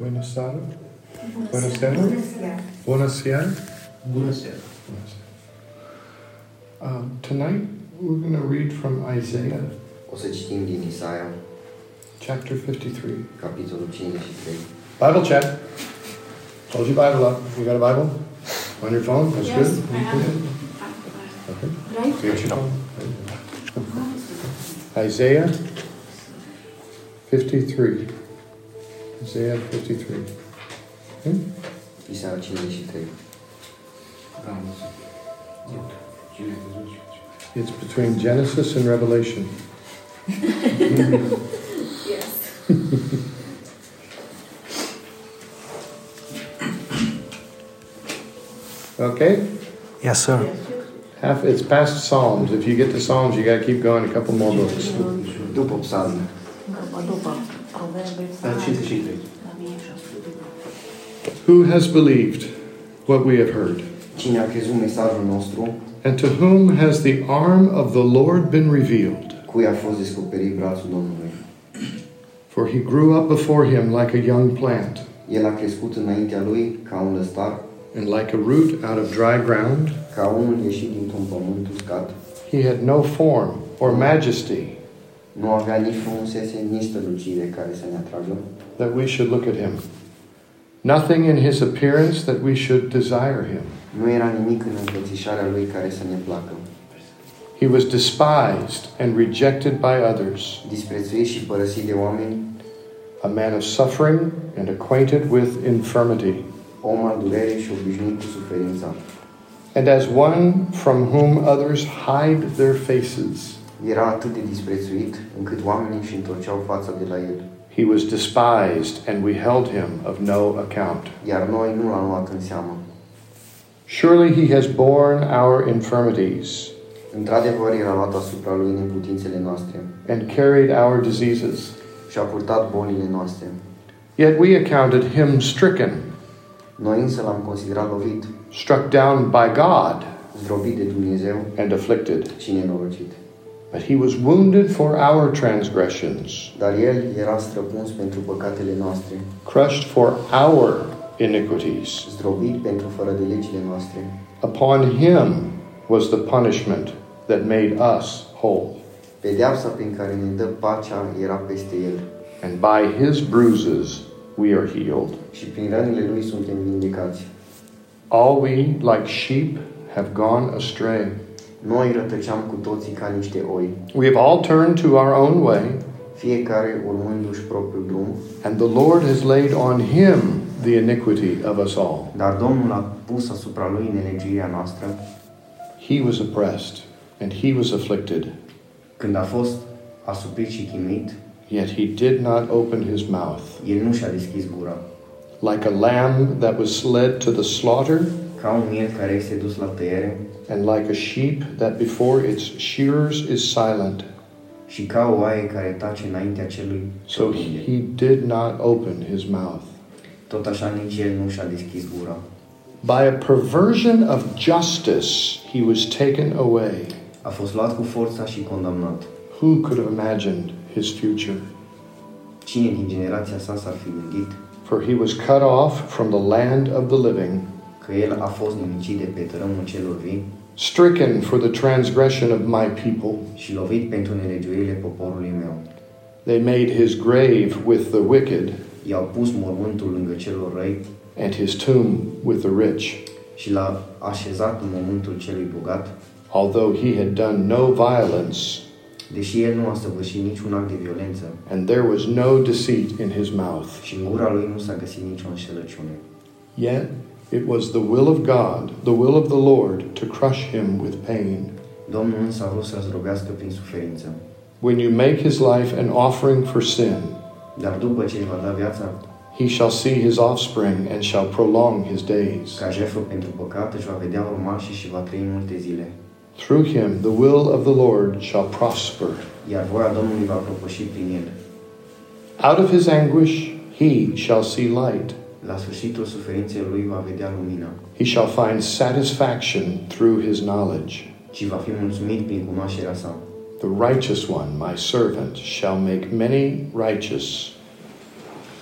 Buenos Aires. Buenos Aires. Buenos Aires. Bună seara! Um, tonight we're going to read from Isaiah O să citim din Isaia, chapter 53. capitolul 53. Bible check. Hold your Bible up. You got a Bible on your phone? That's Yes, good. I have it. Okay. Right? You got your phone? Isaiah 53. Isaiah 53. Hmm? Okay. Isaia 53. Da, mulțumesc. Mă rog, Cine ai văzut? It's between Genesis and Revelation. Yes. Okay? Yes, sir. Half it's past Psalms. If you get to Psalms, you got to keep going a couple more books. După psalm, Da, 53. Who has believed what we have heard? cine a crezut mesajul nostru, And to whom has the arm of the Lord been revealed? cui a fost descoperit brațul Domnului. For he grew up before him like a young plant, El a crescut înaintea lui ca un lăstar, and like a root out of dry ground. ca ieșit dintr-un pământ uscat. He had no form or majesty Nu avea nici frumusețe, nici strălucire care să ne atragă, that we should look at him. Nothing in his appearance that we should desire him. nu era nimic în înfățișarea lui care să ne placă. He was despised and rejected by others, Disprețuit și părăsit de oameni, a man of suffering and acquainted with infirmity. om al durerii și obișnuit cu suferința. And as one from whom others hide their faces, Era atât de disprețuit încât oamenii își întorceau fața de la el, he was despised, and we held him of no account. iar noi nu l-am luat în seamă. Surely he has borne our infirmities Într-adevăr, era luat asupra lui neputințele noastre and carried our diseases. și a purtat bolile noastre. Yet we accounted him stricken, Noi însă l-am considerat lovit, struck down by God, zdrobit de Dumnezeu and afflicted. și nenorocit. But he was wounded for our transgressions, Dar el era străpuns pentru păcatele noastre, crushed for our iniquities. zdrobit pentru fără de legile noastre. Upon him was the punishment that made us whole, Pedeapsa prin care ne dă pacea era peste el and by his bruises we are healed. și prin rănile lui suntem vindecați. All we, like sheep, have gone astray. Noi rătăceam cu toții ca niște oi, We have all turned to our own way, fiecare urmându-și propriul drum, and the Lord has laid on him the iniquity of us all. dar Domnul a pus asupra lui nelegiuirea noastră He was oppressed, and he was afflicted, când a fost asuprit și chinuit, yet he did not open his mouth. el nu și-a deschis gura. Like a lamb that was led to the slaughter, Ca un miel care este dus la tăiere and like a sheep that before its shearers is silent, și ca o oaie care tace înaintea celui so he did not open his mouth. Tot așa nici el nu și-a deschis gura. By a perversion of justice, he was taken away. A fost luat cu forța și condamnat. Who could have imagined his future? Cine din generația sa s-ar fi gândit For he was cut off from the land of the living, că el a fost nimicit de pe tărâmul celor vii stricken for the transgression of my people. și lovit pentru nelegiuirile poporului meu. They made his grave with the wicked, I-au pus mormântul lângă celor răi and his tomb with the rich. și l-a așezat în mormântul celui bogat, Although he had done no violence, deși el nu a săvârșit niciun act de violență and there was no deceit in his mouth. și în gura lui nu s-a găsit nicio înșelăciune. Yet it was the will of God, the will of the Lord, to crush him with pain. Domnul însă a vrut să-l zdrobească prin suferință. When you make his life an offering for sin, Dar după ce îi va da viața, he shall see his offspring and shall prolong his days. ca jertfă pentru păcat, își va vedea urmașii și va trăi multe zile. Through him the will of the Lord shall prosper. Iar voia Domnului va propăși prin el. Out of his anguish he shall see light. La sfârșitul suferinței lui va vedea lumina He shall find satisfaction through his knowledge. și va fi mulțumit prin cunoașterea sa. The righteous one, my servant, shall make many righteous,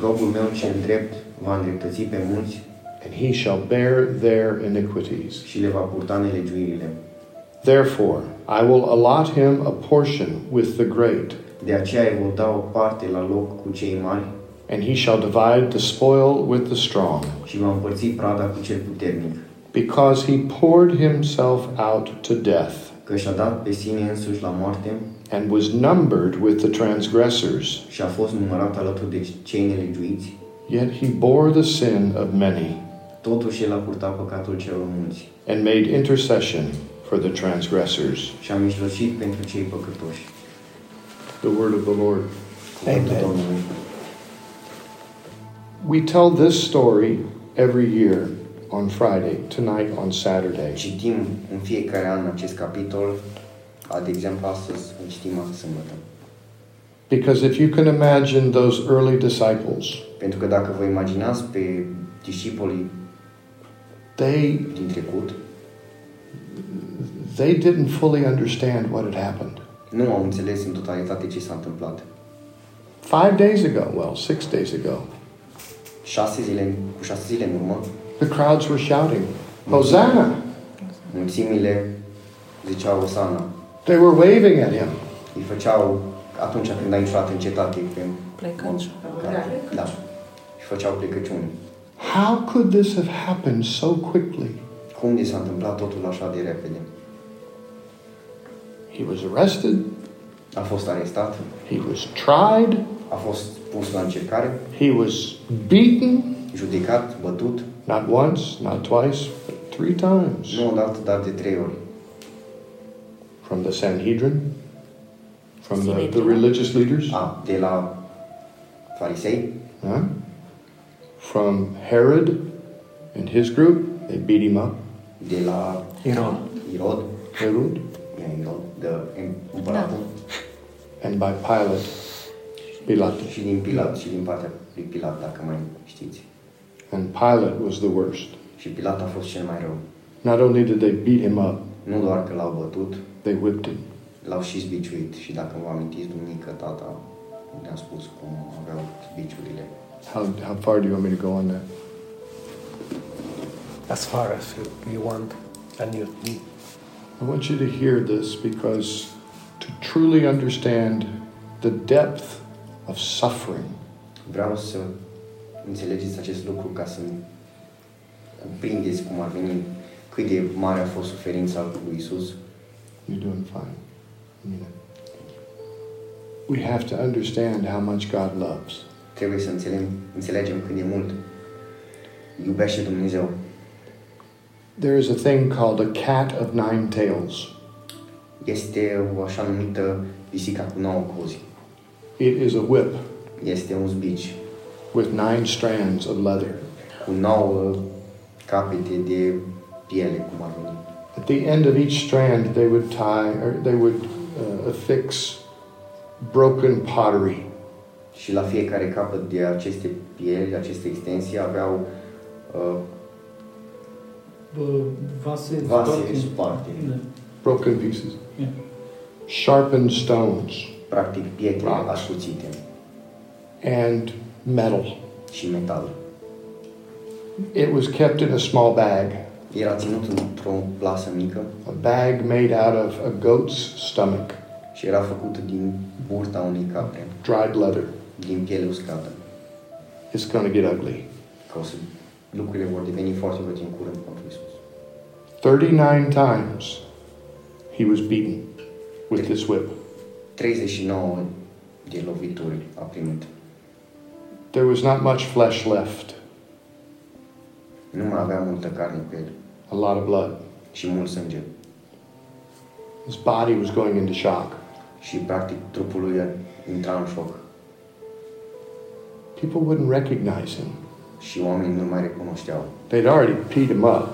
Robul meu cel drept va îndreptăți pe mulți and he shall bear their iniquities. și le va purta nelegiuirile. Therefore, I will allot him a portion with the great, De aceea îi voi da o parte la loc cu cei mari and he shall divide the spoil with the strong, și va împărți prada cu cel puternic, because he poured himself out to death, că și-a dat pe sine însuși la moarte and was numbered with the transgressors. și a fost numărat alături de cei nelegiuiți, Yet he bore the sin of many, totuși el a purtat păcatul celor mulți and made intercession for the transgressors. și a mijlocit pentru cei păcătoși. The word of the Lord. Cuvântul Amen. Domnului. We tell this story every year on Friday, tonight on Saturday. Citim în fiecare an acest capitol, a, de exemplu astăzi îl citim astăzi sâmbătă. Because if you can imagine those early disciples, Pentru că dacă vă imaginați pe discipolii they din trecut, they didn't fully understand what had happened. nu au înțeles în totalitate ce s-a întâmplat. Five days ago, well, six days ago, Șase zile, cu șase zile în urmă, the crowds were shouting, Hosanna! mulțimile ziceau Osana. They were waving at him. Îi făceau, atunci când a intrat în cetate, pe Plecăciuni. Da. Și făceau plecăciuni. How could this have happened so quickly? Cum de s-a întâmplat totul așa de repede? He was arrested, A fost arestat, he was tried, a fost pus la încercare, he was beaten, judecat, bătut, not once, not twice, but three times. nu odată, dar de trei ori. From the Sanhedrin, from the, the religious leaders, A, de la farisei, huh? from Herod and his group, they beat him up. de la Herod. Irod, Herod, e Irod, de împăratul, and by Pilate, Pilate. și din Pilat, și din partea lui Pilat, dacă mai știți. And Pilate was the worst. Și Pilat a fost cel mai rău. Not only did they beat him up, Nu doar că l-au bătut, they whipped him. l-au și zbiciuit. Și dacă vă amintiți, duminică tata ne-a spus cum aveau zbiciurile. How, how far do you want me to go on that? As far as you, you want. And you, you I want you to hear this because to truly understand the depth of suffering, Vreau să înțelegeți acest lucru ca să cuprindeți cum ar veni cât de mare a fost suferința lui Isus. you're doing fine. We have to understand how much God loves. Trebuie să înțelegem, înțelegem cât de mult iubește Dumnezeu. There is a thing called a cat of nine tails. Este o așa numită pisica cu nouă cozi. It is a whip Este un zbici with nine strands of leather. cu nouă capete de piele, cum ar veni. At the end of each strand, they would tie or they would uh, affix broken pottery. Și la fiecare capăt de aceste pieli, aceste extensii, aveau uh, Bă, vase, vase sparte. sparte, broken pieces, Yeah. sharpened stones, practic pietre Rocks. ascuțite and metal. și metal. It was kept in a small bag, Era ținut într-o plasă mică a bag made out of a goat's stomach, și era făcut din burta unei capre, dried leather. din piele uscată. It's going to get ugly. Că o să, lucrurile vor deveni foarte urâte în curând pentru Isus. 39 times he was beaten with this whip. 39 de lovituri a primit. There was not much flesh left, Nu mai avea multă carne pe el a lot of blood. și mult sânge. His body was going into shock. Și practic trupul lui intra în șoc. People wouldn't recognize him. Și oamenii nu mai recunoșteau. They'd already beat him up.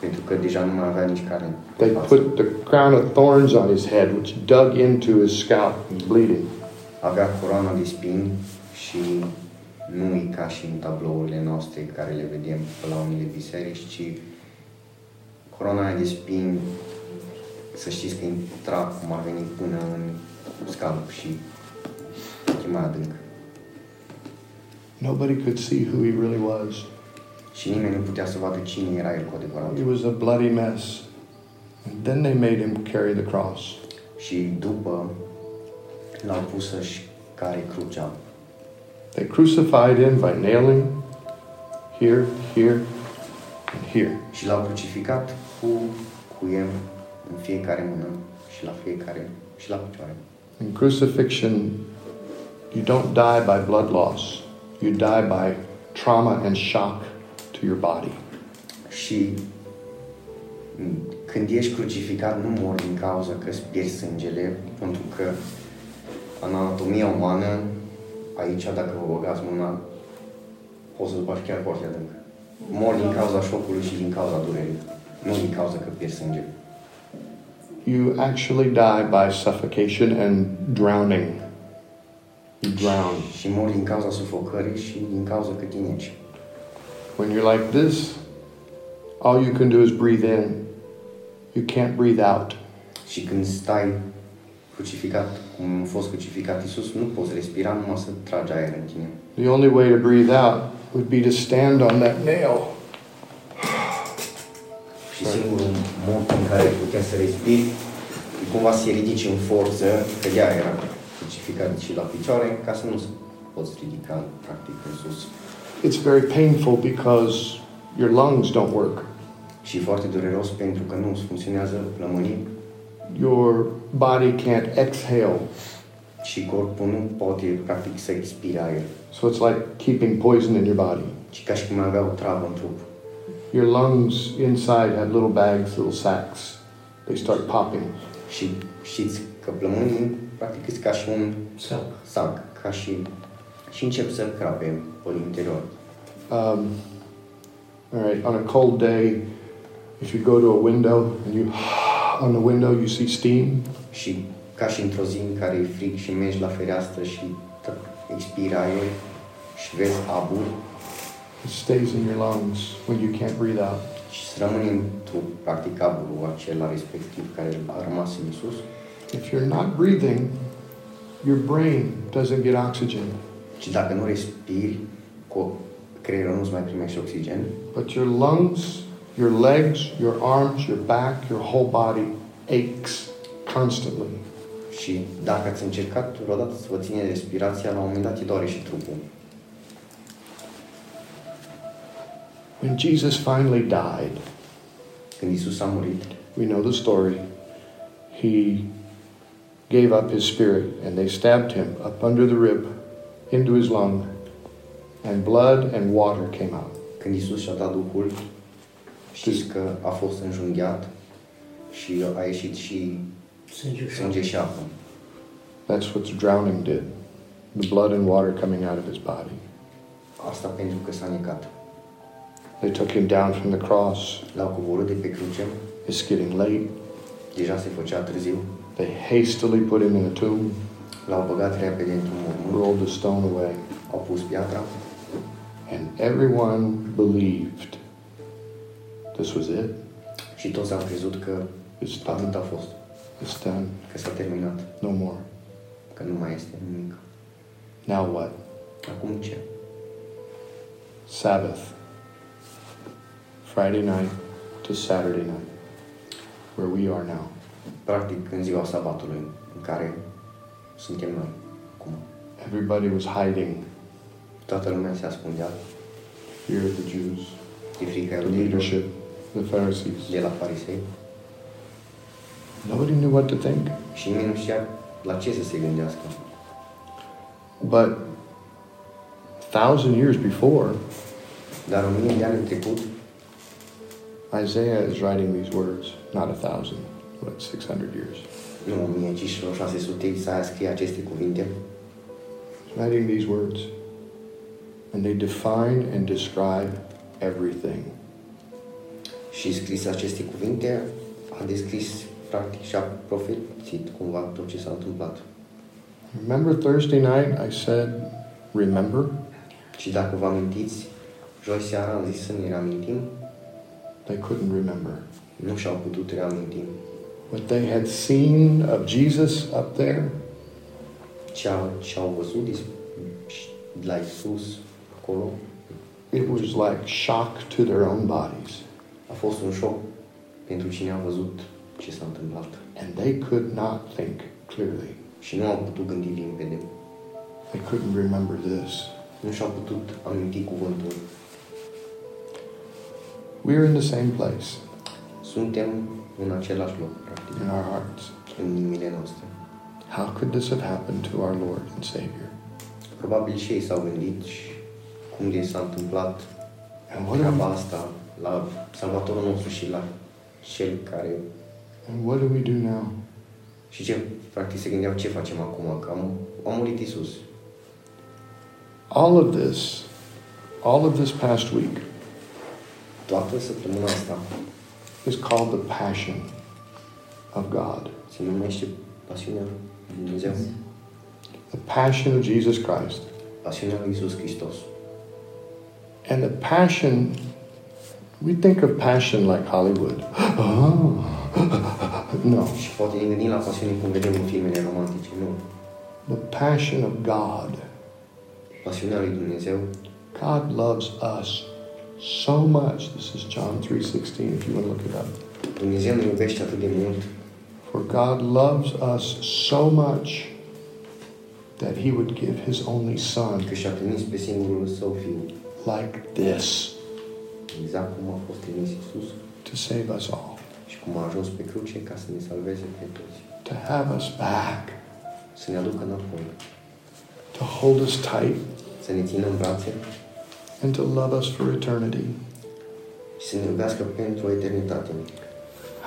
Pentru că deja nu mai avea nici carne. pe They față. put the crown of thorns on his head, which dug into his scalp and bleeding. Avea coroana de spini și nu e ca și în tablourile noastre care le vedem pe la unele biserici, ci coroana aia de spini, să știți că intra cum ar veni până în scalp și e mai adânc. Nobody could see who he really was. Și nimeni nu putea să vadă cine era el cu adevărat. He was a bloody mess. And then they made him carry the cross. Și după l-au pus să-și care crucea. They crucified him by nailing here, here, and here. Și l-au crucificat cu cuiem în fiecare mână și la fiecare și la picioare. In crucifixion, you don't die by blood loss. You die by trauma and shock to your body. Și m, când ești crucificat nu mori din cauza că îți pierzi sângele, pentru că în anatomia umană, aici dacă vă băgați mâna, poți să-ți bagi chiar foarte adânc. Mor din cauza șocului și din cauza durerii, nu din cauza că pierzi sânge. You actually die by suffocation and drowning. You drown. Și mor din cauza sufocării și din cauza că te neci. When you're like this, all you can do is breathe in. You can't breathe out. Și când stai crucificat, cum a fost crucificat Iisus, nu poți respira numai să tragi aer în tine. The only way to breathe out would be to stand on that nail. Și singurul mod în care putea să respiri e cumva să se ridici în forță, că ea era crucificat și la picioare, ca să nu se poți ridica practic în sus. It's very painful because your lungs don't work. Și foarte dureros pentru că nu funcționează plămânii Your body can't exhale. și corpul nu poate practic să expire aer. So it's like keeping poison in your body. Și ca și cum avea o travă în trup. Your lungs inside have little bags, little sacks. They start popping. Și știți că plămânii practic sunt ca și un Sac. sac, ca și și încep să crape pe interior. Um, all right, on a cold day, if you go to a window and you on the window you see steam, Și ca și într-o zi în care e frig și mergi la fereastră și t- expiri aer și vezi abur it stays in your lungs when you can't breathe out. și să rămâne într-o practic aburul acela respectiv care a rămas în sus. If you're not breathing, your brain doesn't get oxygen, Și dacă nu respiri, creierul nu-ți mai primește oxigen, but your lungs, your legs, your arms, your back, your whole body aches constantly. și dacă ați încercat vreodată să vă ține respirația, la un moment dat îi doare și trupul. When Jesus finally died, Când Isus a murit, we know the story. He gave up his spirit and they stabbed him up under the rib into his lung, and blood and water came out. când Isus și-a dat Duhul, știți că a fost înjunghiat și a ieșit și Sânge și sânge și apă. That's what the drowning did. The blood and water coming out of his body. Asta pentru că s-a necat. They took him down from the cross. L-au coborât de pe cruce, It's getting late. deja se făcea târziu, They hastily put him in a tomb, l-au băgat repede într-un mormânt, rolled the stone away, au pus piatra and everyone believed this was it. și toți au crezut că It's atât done. a fost, It's done. că s-a terminat, No more. că nu mai este nimic. Now what? Acum ce? Sabbath. Friday night to Saturday night, where we are now. Practic în ziua sabatului în care suntem noi. Acum. Everybody was hiding, Toată lumea se ascundea fear of the Jews, de frica the leadership, the Pharisees. de la farisei Nobody knew what to think. și nimeni nu știa la ce să se gândească. But a thousand years before, Dar în mii de ani în trecut, Isaiah is writing these words, not a thousand, but 600 years. Nu 1000, ci și 600, Isaia scrie aceste cuvinte He's writing these words. And they define and describe everything. și scris aceste cuvinte, a descris practic și a profețit cumva tot ce s-a întâmplat. Remember Thursday night I said, remember? Și dacă vă amintiți, joi seara am zis să ne reamintim, They couldn't remember. nu și-au putut reaminti What they had seen of Jesus up there, ce au, ce au văzut dis- de la Isus acolo. It was like shock to their own bodies. A fost un șoc pentru cine a văzut ce s-a întâmplat. And they could not think clearly. Și nu au putut gândi limpede. They couldn't remember this. Nu și-au putut aminti cuvântul. We're in the same place Suntem în același loc, practic, in our hearts. în inimile noastre. How could this have happened to our Lord and Savior? Probabil și ei s-au gândit și cum li s-a întâmplat And what, do treaba we, asta la Salvatorul nostru și la cel care... and what do we do now? Și ce, practic, se gândeau ce facem acum, că am, a murit Isus. All of this, all of this past week Toată săptămâna asta is called the Passion of God. se numește pasiunea lui Dumnezeu, The Passion of Jesus Christ. pasiunea lui Isus Hristos. And the passion, we think of passion like Hollywood. Oh, no. Și poate ne gândim la pasiune cum vedem în filmele romantice, nu. The passion of God. Pasiunea lui Dumnezeu, God loves us so much. This is John 3:16 if you want to look it up. Dumnezeu ne iubește atât de mult, For God loves us so much that he would give his only son că și-a trimis pe singurul său fiu, like this. Exact cum a fost trimis Isus to save us all, și cum a ajuns pe cruce ca să ne salveze pe toți, to have us back, să ne aducă înapoi, to hold us tight. Să ne țină în brațe and to love us for eternity. și să ne iubească pentru eternitate.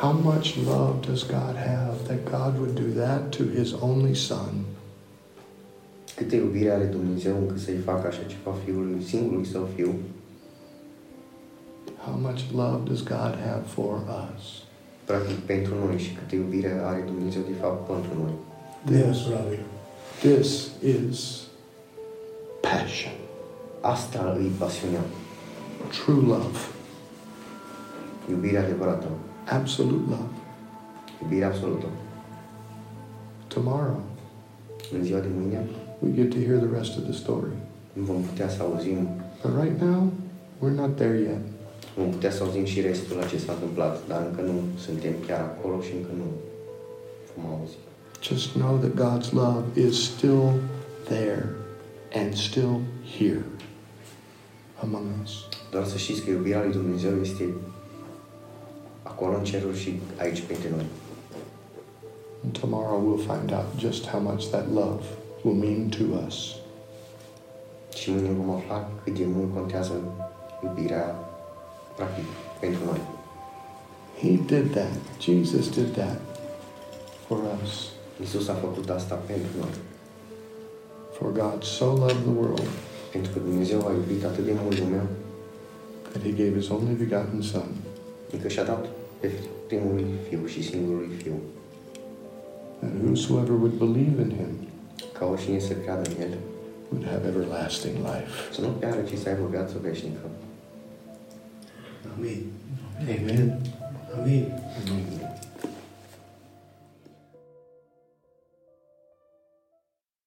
How much love does God have that God would do that to his only son? Câtă iubire are Dumnezeu încât să-i facă așa ceva fiului, singurului său fiu, How much love does God have for us? practic pentru noi și câtă iubire are Dumnezeu de fapt pentru noi. Yes, brother. This is passion, Asta pasiunea, true love, iubirea adevărată, absolute love. iubirea absolută. Tomorrow, În ziua de mâine we get to hear the rest of the story. vom putea să auzim, But right now, we're not there yet. vom putea să auzim și restul la ce s-a întâmplat, dar încă nu suntem chiar acolo și încă nu vom auzi. Just know that God's love is still there and still here among us. Doar să știți că iubirea lui Dumnezeu este acolo în ceruri și aici printre noi. And tomorrow we'll find out just how much that love will mean to us. Și mâine vom afla cât de mult contează iubirea practic pentru noi. He did that. Jesus did that for us. Isus a făcut asta pentru noi. For God so loved the world Pentru că Dumnezeu a iubit atât de mult lumea, that he gave his only begotten Son, încât și-a dat pe primul fiu și singurului fiu, that whosoever would believe in him ca oricine să creadă în el, would have everlasting life. să nu piară, ci să aibă viață veșnică. Amen. Amen. Amen. Amen.